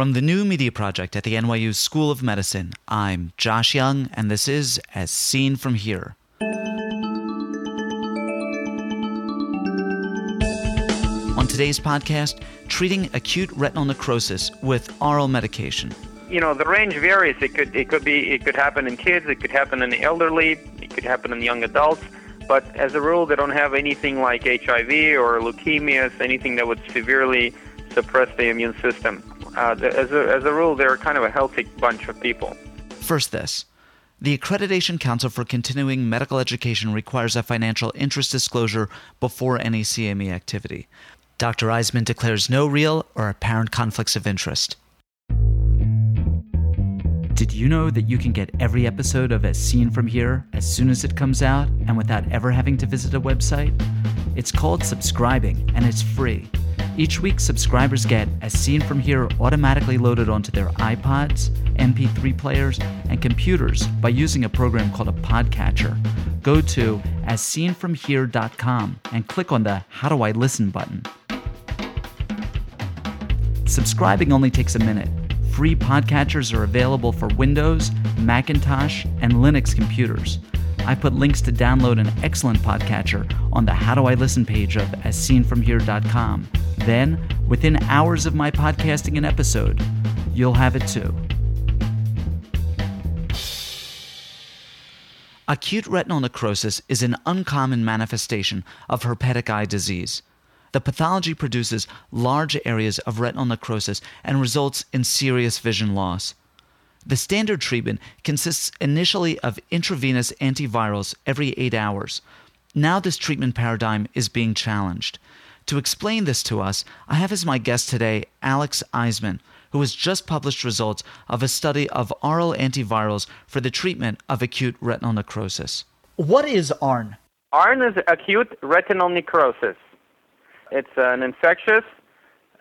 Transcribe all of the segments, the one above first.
From the new media project at the NYU School of Medicine, I'm Josh Young, and this is As Seen From Here. On today's podcast, treating acute retinal necrosis with oral medication. You know, the range varies. It could it could be it could happen in kids, it could happen in the elderly, it could happen in young adults. But as a rule, they don't have anything like HIV or leukemias, anything that would severely suppress the immune system uh, as, a, as a rule, they're kind of a healthy bunch of people. First, this. The Accreditation Council for Continuing Medical Education requires a financial interest disclosure before any CME activity. Dr. Aizman declares no real or apparent conflicts of interest. Did you know that you can get every episode of As Seen From Here as soon as it comes out and without ever having to visit a website? It's called subscribing and it's free. Each week, subscribers get As Seen From Here automatically loaded onto their iPods, MP3 players, and computers by using a program called a podcatcher. Go to asseenfromhere.com and click on the How Do I Listen button. Subscribing only takes a minute. Free podcatchers are available for Windows, Macintosh, and Linux computers. I put links to download an excellent podcatcher on the How Do I Listen page of asseenfromhere.com. Then, within hours of my podcasting an episode, you'll have it too. Acute retinal necrosis is an uncommon manifestation of herpetic eye disease. The pathology produces large areas of retinal necrosis and results in serious vision loss. The standard treatment consists initially of intravenous antivirals every eight hours. Now, this treatment paradigm is being challenged. To explain this to us, I have as my guest today Alex Aizman, who has just published results of a study of oral antivirals for the treatment of acute retinal necrosis. What is ARN? ARN is acute retinal necrosis. It's an infectious,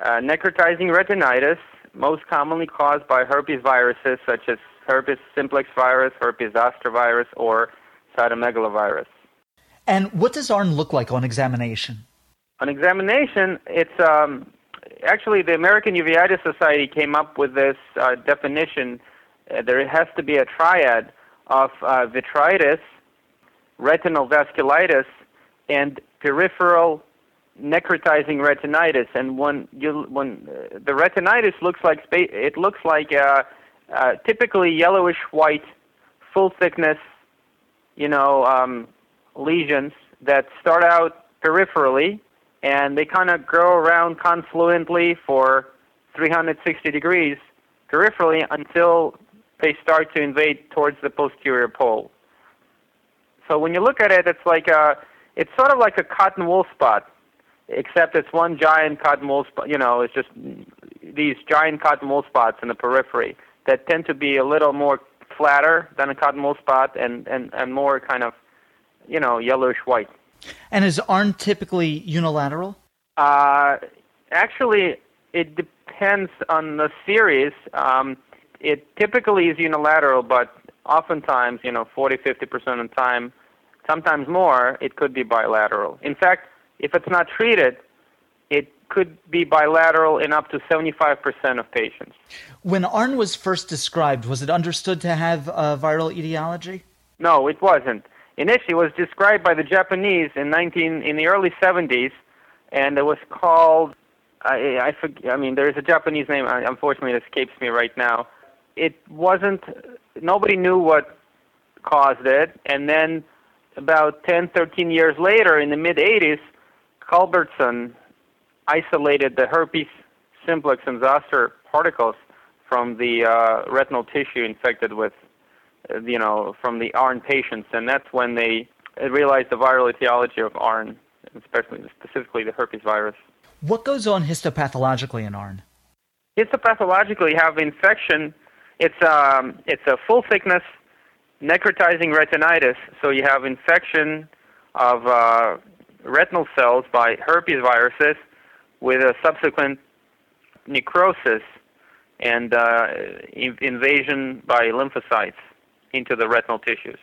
uh, necrotizing retinitis, most commonly caused by herpes viruses such as herpes simplex virus, herpes zoster virus, or cytomegalovirus. And what does ARN look like on examination? On examination, it's um, actually the American Uveitis Society came up with this uh, definition. Uh, there has to be a triad of uh, vitritis, retinal vasculitis, and peripheral necrotizing retinitis. And when you when uh, the retinitis looks like it looks like uh, uh, typically yellowish white, full thickness, you know, um, lesions that start out peripherally and they kind of grow around confluently for 360 degrees peripherally until they start to invade towards the posterior pole. So when you look at it, it's like a, it's sort of like a cotton wool spot, except it's one giant cotton wool spot. You know, it's just these giant cotton wool spots in the periphery that tend to be a little more flatter than a cotton wool spot and and and more kind of, you know, yellowish white. And is ARN typically unilateral? Uh, actually, it depends on the series. Um, it typically is unilateral, but oftentimes, you know, 40, 50% of the time, sometimes more, it could be bilateral. In fact, if it's not treated, it could be bilateral in up to 75% of patients. When ARN was first described, was it understood to have a viral etiology? No, it wasn't initially was described by the Japanese in 19 in the early 70s, and it was called I I, forget, I mean there is a Japanese name. Unfortunately, it escapes me right now. It wasn't. Nobody knew what caused it, and then about 10, 13 years later, in the mid 80s, Culbertson isolated the herpes simplex and zoster particles from the uh, retinal tissue infected with you know, from the ARN patients, and that's when they realized the viral etiology of ARN, especially specifically the herpes virus. What goes on histopathologically in ARN? Histopathologically, you have infection. It's um, it's a full thickness necrotizing retinitis. So you have infection of uh, retinal cells by herpes viruses with a subsequent necrosis and uh, invasion by lymphocytes into the retinal tissues.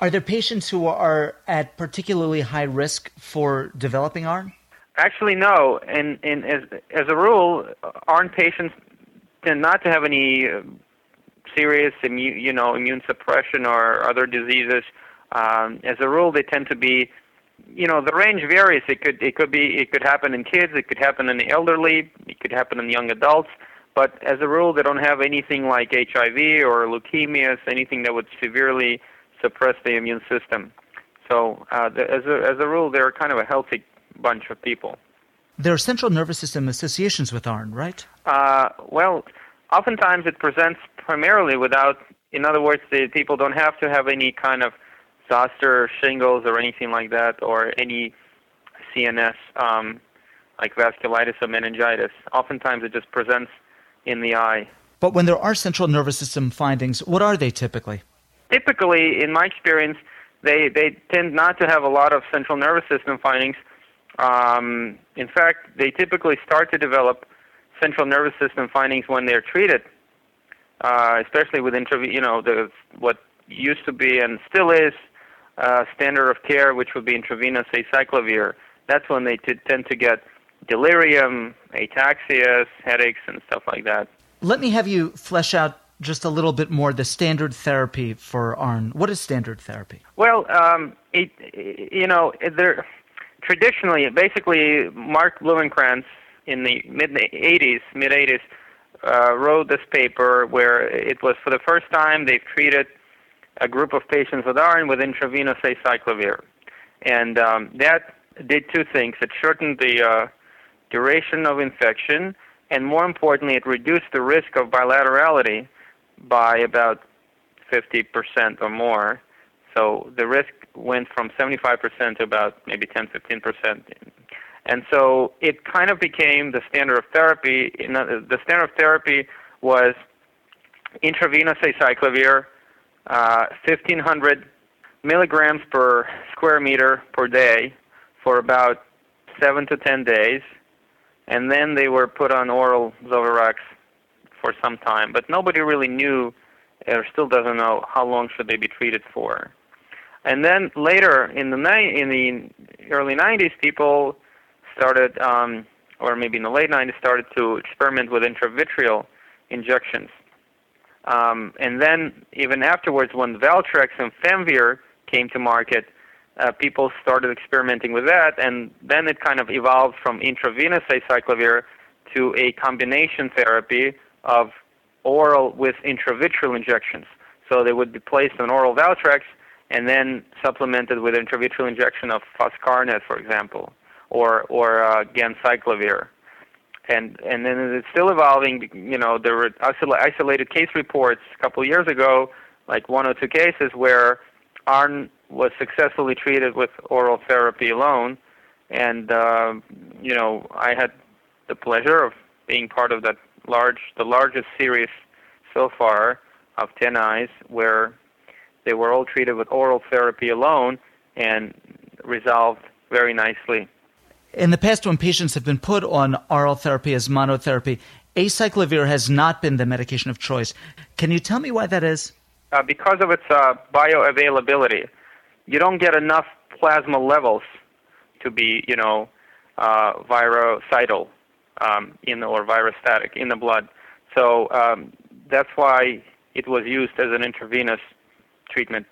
Are there patients who are at particularly high risk for developing ARN? Actually, no. And, and as, as a rule, ARN patients tend not to have any uh, serious immune, you know, immune suppression or other diseases. Um, as a rule, they tend to be, you know, the range varies. It could it could be it could happen in kids, it could happen in the elderly, it could happen in young adults. But as a rule, they don't have anything like HIV or leukemias, anything that would severely suppress the immune system. So uh, the, as a as a rule, they're kind of a healthy bunch of people. There are central nervous system associations with ARN, right? Uh, well, oftentimes it presents primarily without, in other words, the people don't have to have any kind of zoster shingles or anything like that, or any CNS um, like vasculitis or meningitis. Oftentimes it just presents in the eye. But when there are central nervous system findings, what are they typically? Typically, in my experience, they, they tend not to have a lot of central nervous system findings. Um, in fact, they typically start to develop central nervous system findings when they're treated, uh, especially with intrav- you know the what used to be and still is uh, standard of care, which would be intravenous acyclovir. That's when they t- tend to get delirium, ataxias, headaches, and stuff like that. Let me have you flesh out just a little bit more the standard therapy for ARN. What is standard therapy? Well, um, it, you know, there traditionally, basically, Mark Blumenkranz in the mid 80s, mid 80s, uh, wrote this paper where it was for the first time they've treated a group of patients with ARN with intravenous acyclovir, and um, that did two things. It shortened the uh, duration of infection, and more importantly, it reduced the risk of bilaterality by about 50% or more. So the risk went from 75% to about maybe 10, 15%. And so it kind of became the standard of therapy. The standard of therapy was intravenous acyclovir, uh, 1,500 milligrams per square meter per day for about seven to 10 days. And then they were put on oral Zovirax for some time. But nobody really knew or still doesn't know how long should they be treated for. And then later in the ni- in the early 90s, people started, um, or maybe in the late 90s, started to experiment with intravitreal injections. Um, and then even afterwards, when Valtrex and Famvir came to market, uh, people started experimenting with that, and then it kind of evolved from intravenous acyclovir to a combination therapy of oral with intravitreal injections. So they would be placed on oral Valtrex and then supplemented with intravitreal injection of foscarnet, for example, or or uh. And and then it's still evolving. You know, there were isolated case reports a couple of years ago, like one or two cases where ARN was successfully treated with oral therapy alone, and uh, you know, I had the pleasure of being part of that large, the largest series so far of 10 eyes where they were all treated with oral therapy alone and resolved very nicely. In the past, when patients have been put on oral therapy as monotherapy, acyclovir has not been the medication of choice. Can you tell me why that is? Uh, because of its uh, bioavailability. You don't get enough plasma levels to be, you know, uh, virucidal um, in or virostatic in the blood. So um, that's why it was used as an intravenous treatment.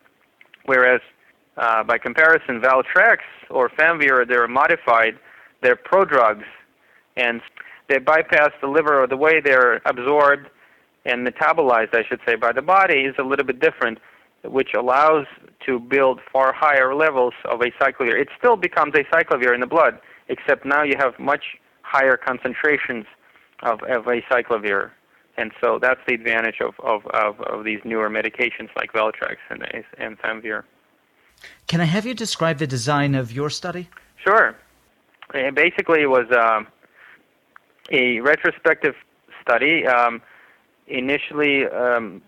Whereas, uh, by comparison, Valtrex or Famvir, they're modified, they're prodrugs, and they bypass the liver, or the way they're absorbed and metabolized, I should say, by the body is a little bit different, which allows to build far higher levels of acyclovir. It still becomes acyclovir in the blood, except now you have much higher concentrations of, of acyclovir. And so that's the advantage of, of, of, of these newer medications like Valtrex and, and Famvir. Can I have you describe the design of your study? Sure. basically, it was um, a retrospective study. Um, initially, um,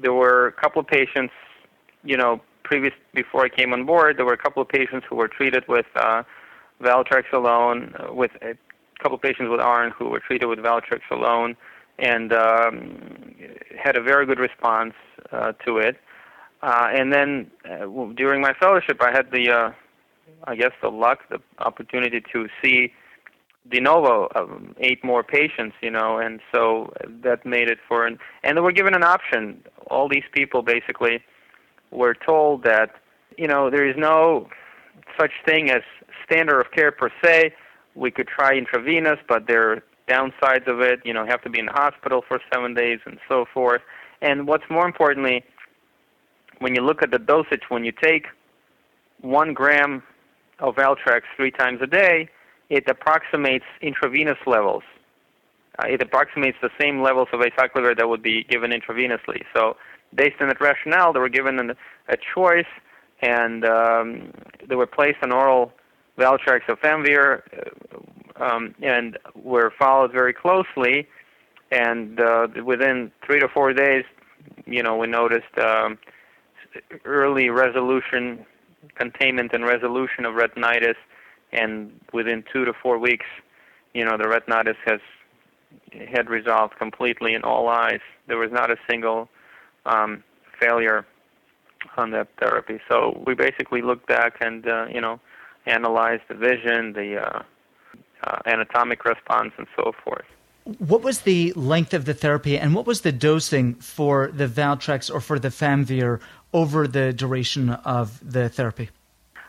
there were a couple of patients, you know, previous before I came on board, there were a couple of patients who were treated with uh, Valtrex alone, uh, with a couple of patients with ARN who were treated with Valtrex alone, and um, had a very good response uh, to it. Uh, and then uh, during my fellowship, I had the, uh, I guess, the luck, the opportunity to see de novo um, eight more patients, you know, and so that made it for an and they were given an option. All these people basically were told that you know there is no such thing as standard of care per se. We could try intravenous, but there are downsides of it. You know, have to be in the hospital for seven days and so forth. And what's more importantly, when you look at the dosage, when you take one gram of Valtrex three times a day, it approximates intravenous levels. Uh, it approximates the same levels of acyclovir that would be given intravenously. So, based on that rationale, they were given an, a choice, and um, they were placed on oral Valtrex or Famvir, uh, um, and were followed very closely. And uh, within three to four days, you know, we noticed um, early resolution, containment and resolution of retinitis and within two to four weeks, you know, the retinitis has had resolved completely in all eyes. There was not a single um, failure on that therapy. So we basically looked back and uh, you know analyzed the vision, the uh, uh, anatomic response, and so forth. What was the length of the therapy, and what was the dosing for the Valtrex or for the Famvir over the duration of the therapy?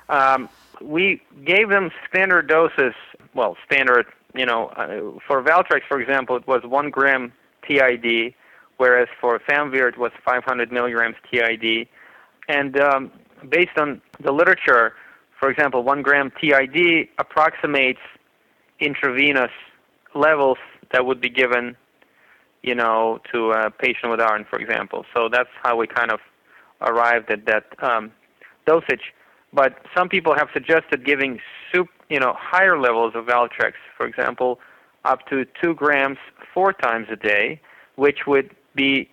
Um, we gave them standard doses. Well, standard, you know, uh, for Valtrex, for example, it was one gram TID, whereas for Famvir it was 500 milligrams TID. And um, based on the literature, for example, one gram TID approximates intravenous levels that would be given, you know, to a patient with ARN, for example. So that's how we kind of arrived at that um, dosage. But some people have suggested giving soup, you know, higher levels of Valtrex, for example, up to two grams four times a day, which would be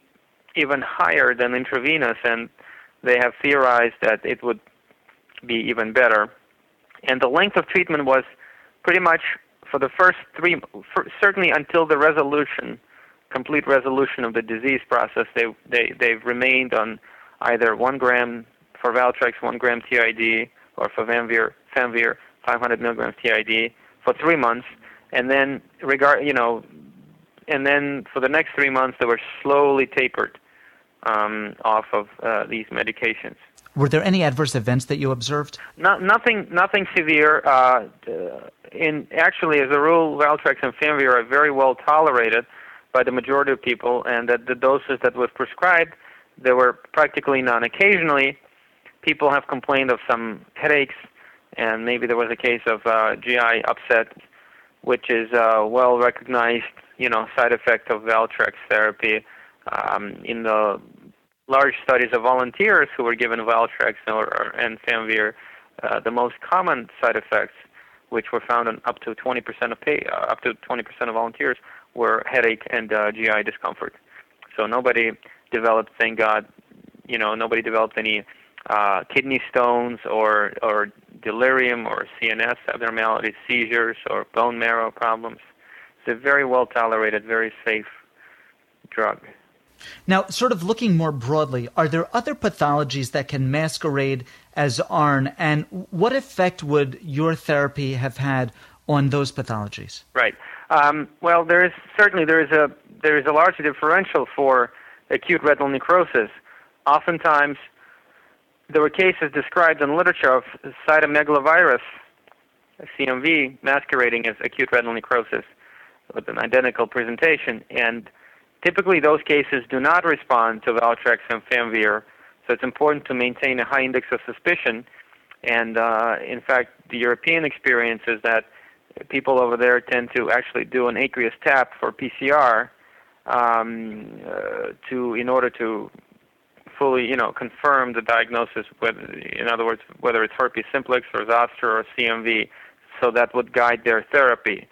even higher than intravenous, and they have theorized that it would be even better. And the length of treatment was pretty much for the first three, for, certainly until the resolution, complete resolution of the disease process. They they they've remained on either one gram for Valtrex 1 gram TID or for Famvir, Famvir 500 milligrams TID for three months, and then regard you know, and then for the next three months they were slowly tapered um, off of uh, these medications. Were there any adverse events that you observed? No, nothing, nothing severe. Uh, in actually, as a rule, Valtrex and Famvir are very well tolerated by the majority of people, and that the doses that was prescribed, there were practically none. Occasionally, people have complained of some headaches, and maybe there was a case of uh, GI upset, which is a well recognized, you know, side effect of Valtrex therapy. Um, in the large studies of volunteers who were given Valtrex or, and Famvir, uh, the most common side effects, which were found in up to 20% of pay, uh, up to 20% of volunteers, were headache and uh, GI discomfort. So nobody developed, thank God, you know, nobody developed any uh, kidney stones or or delirium or CNS abnormalities, seizures or bone marrow problems. A very well tolerated, very safe drug. Now, sort of looking more broadly, are there other pathologies that can masquerade as ARN, and what effect would your therapy have had on those pathologies? Right. Um, well, there is certainly there is a there is a large differential for acute retinal necrosis. Oftentimes, there were cases described in literature of cytomegalovirus, CMV, masquerading as acute retinal necrosis with an identical presentation. And typically, those cases do not respond to Valtrex and Famvir, so it's important to maintain a high index of suspicion. And uh, in fact, the European experience is that people over there tend to actually do an aqueous tap for PCR um, uh, to in order to fully, you know, confirm the diagnosis. Whether, in other words, whether it's herpes simplex or zoster or CMV, so that would guide their therapy.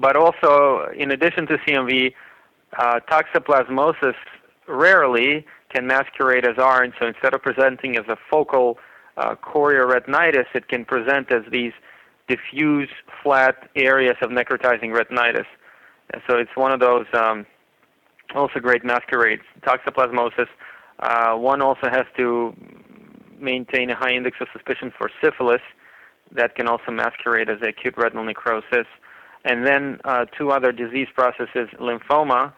But also, in addition to CMV, uh, toxoplasmosis rarely can masquerade as ARN. So instead of presenting as a focal uh, chorioretinitis, it can present as these diffuse, flat areas of necrotizing retinitis. And so it's one of those um, also great masquerades. Toxoplasmosis uh, one also has to maintain a high index of suspicion for syphilis that can also masquerade as acute retinal necrosis. And then uh, two other disease processes lymphoma,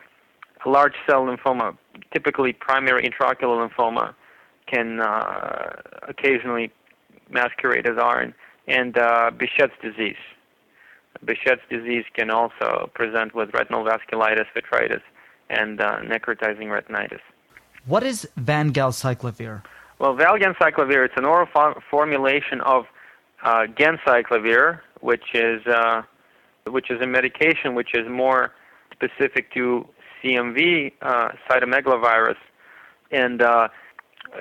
large cell lymphoma, typically primary intraocular lymphoma, can uh, occasionally masquerade as iron, and uh, Behçet's disease. Behçet's disease can also present with retinal vasculitis, vitritis, and uh, necrotizing retinitis. What is valganciclovir? Well, valganciclovir, it's an oral fo- formulation of uh, ganciclovir, which is uh, which is a medication which is more specific to CMV uh, cytomegalovirus, and uh,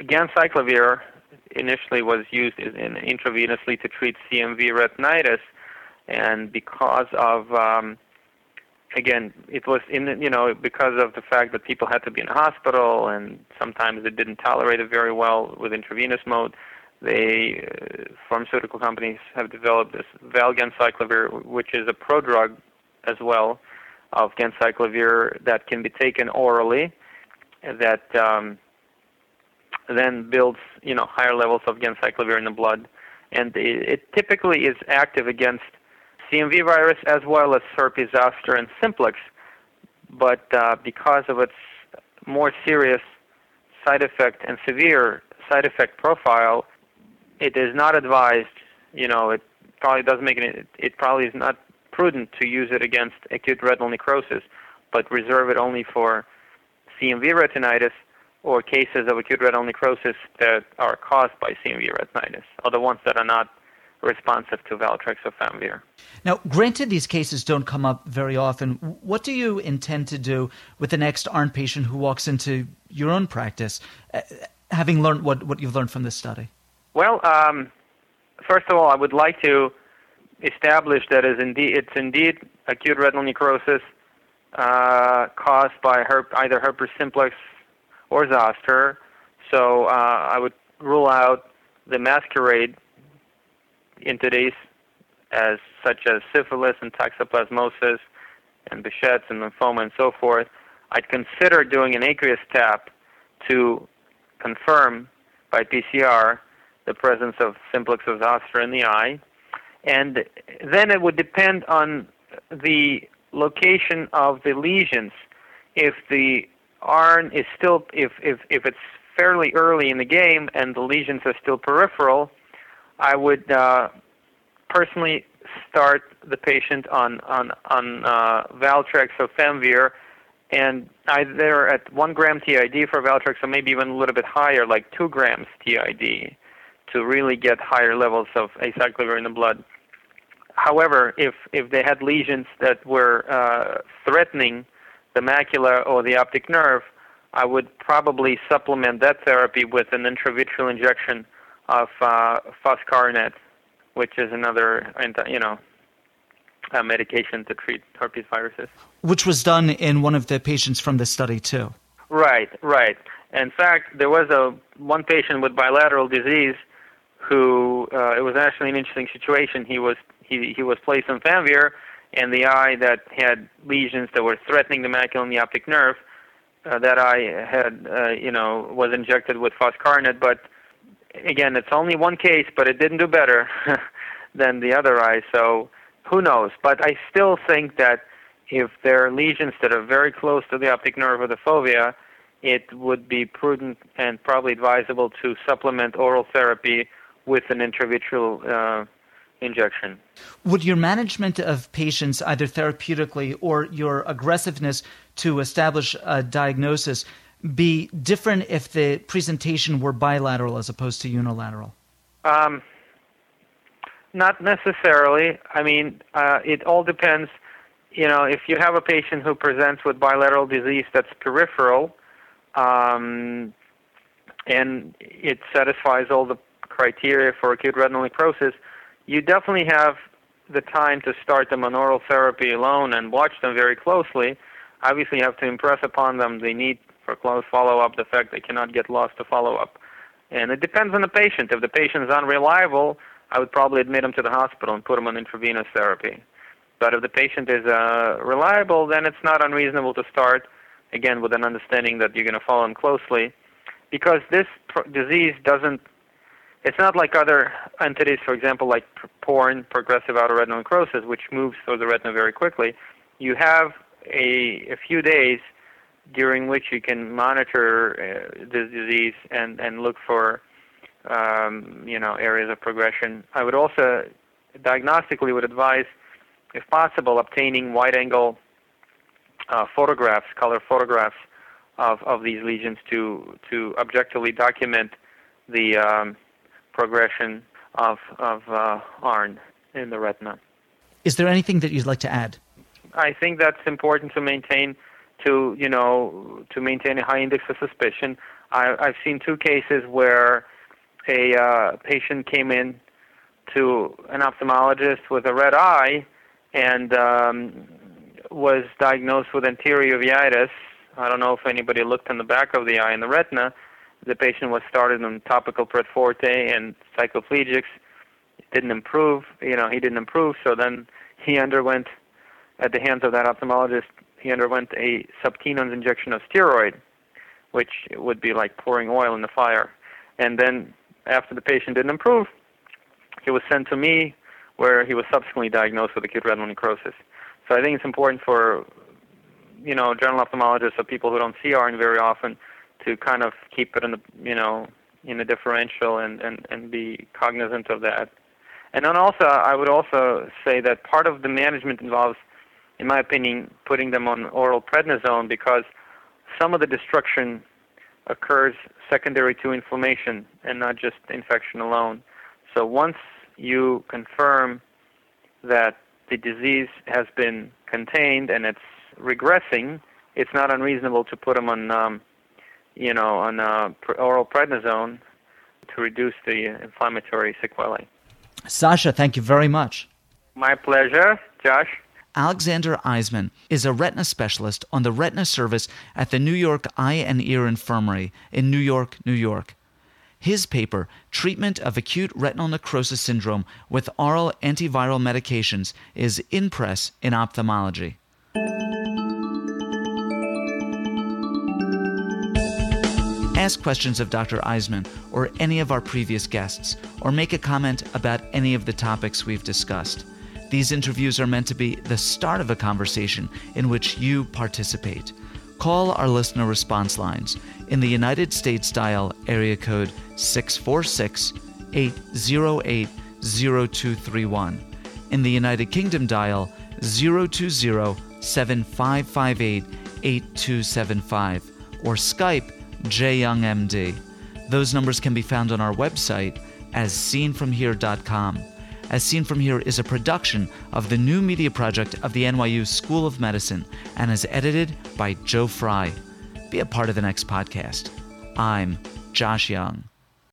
ganciclovir initially was used in, in intravenously to treat CMV retinitis, and because of um, again, it was in you know because of the fact that people had to be in hospital and sometimes they didn't tolerate it very well with intravenous mode. They uh, pharmaceutical companies have developed this valganciclovir, which is a prodrug as well of ganciclovir that can be taken orally, that um, then builds you know higher levels of ganciclovir in the blood, and it, it typically is active against CMV virus as well as herpes zoster and simplex, but uh, because of its more serious side effect and severe side effect profile, it is not advised. You know, it probably doesn't make it. It probably is not prudent to use it against acute retinal necrosis, but reserve it only for CMV retinitis or cases of acute retinal necrosis that are caused by CMV retinitis, or the ones that are not responsive to Valtrex or Famvir. Now, granted, these cases don't come up very often. What do you intend to do with the next ARN patient who walks into your own practice, uh, having learned what, what you've learned from this study? Well, um, first of all, I would like to establish that is indeed it's indeed acute retinal necrosis uh, caused by herp- either herpes simplex or zoster. So uh, I would rule out the masquerade today's as such as syphilis and toxoplasmosis and Behçet's and lymphoma and so forth, I'd consider doing an aqueous tap to confirm by PCR the presence of simplex of zoster in the eye. And then it would depend on the location of the lesions. If the ARN is still, if, if, if it's fairly early in the game and the lesions are still peripheral, I would uh, personally start the patient on on on uh, Valtrex or Famvir, and either at one gram TID for Valtrex or maybe even a little bit higher, like two grams TID, to really get higher levels of acyclovir in the blood. However, if if they had lesions that were uh, threatening the macula or the optic nerve, I would probably supplement that therapy with an intravitreal injection of uh, foscarnet, which is another, you know, medication to treat herpes viruses. Which was done in one of the patients from the study too. Right, right. In fact, there was a one patient with bilateral disease who uh, it was actually an interesting situation. He was he he was placed on Famvir, and the eye that had lesions that were threatening the macula and the optic nerve, uh, that eye had uh, you know was injected with foscarnet, but again, it's only one case, but it didn't do better than the other eye. So who knows? But I still think that if there are lesions that are very close to the optic nerve or the fovea, it would be prudent and probably advisable to supplement oral therapy with an intravitreal uh, injection. Would your management of patients, either therapeutically or your aggressiveness to establish a diagnosis, be different if the presentation were bilateral as opposed to unilateral? Um, not necessarily. I mean, uh, it all depends. You know, if you have a patient who presents with bilateral disease that's peripheral, um, and it satisfies all the criteria for acute retinal necrosis, you definitely have the time to start them on oral therapy alone and watch them very closely. Obviously, you have to impress upon them the need for close follow-up, the fact they cannot get lost to follow-up. And it depends on the patient. If the patient is unreliable, I would probably admit him to the hospital and put him on intravenous therapy. But if the patient is uh, reliable, then it's not unreasonable to start, again, with an understanding that you're going to follow him closely, because this pr- disease doesn't it's not like other entities, for example, like PORN, progressive outer retinal necrosis, which moves through the retina very quickly. You have a, a few days during which you can monitor uh, this disease and, and look for um, you know areas of progression. I would also diagnostically would advise, if possible, obtaining wide-angle uh, photographs, color photographs of, of these lesions to to objectively document the um, progression of of uh, ARN in the retina. Is there anything that you'd like to add? I think that's important to maintain to you know to maintain a high index of suspicion. I, I've seen two cases where a uh, patient came in to an ophthalmologist with a red eye and um, was diagnosed with anterior uveitis. I don't know if anybody looked in the back of the eye in the retina. The patient was started on topical Pred Forte and cycloplegics. It didn't improve. You know, he didn't improve. So then he underwent, at the hands of that ophthalmologist, he underwent a subtenon injection of steroid, which would be like pouring oil in the fire. And then after the patient didn't improve, he was sent to me, where he was subsequently diagnosed with acute retinal necrosis. So I think it's important for you know general ophthalmologists or people who don't see ARN very often to kind of keep it in the you know in a differential and and and be cognizant of that. And then also I would also say that part of the management involves, in my opinion, putting them on oral prednisone because some of the destruction occurs secondary to inflammation and not just infection alone. So once you confirm that the disease has been contained and it's regressing, it's not unreasonable to put them on, um, you know, on uh, oral prednisone to reduce the inflammatory sequelae. Sasha, thank you very much. My pleasure, Josh. Alexander Aizman is a retina specialist on the retina service at the New York Eye and Ear Infirmary in New York, New York. His paper, Treatment of Acute Retinal Necrosis Syndrome with Oral Antiviral Medications, is in press in ophthalmology. Ask questions of Dr. Aizman or any of our previous guests, or make a comment about any of the topics we've discussed. These interviews are meant to be the start of a conversation in which you participate. Call our listener response lines. In the United States, dial area code 646 808 0231. In the United Kingdom, dial 020 7558 8275 or Skype JYoungMD. Those numbers can be found on our website as seenfromhere.com. As Seen From Here is a production of the new media project of the NYU School of Medicine and is edited by Joe Fry. Be a part of the next podcast. I'm Josh Young.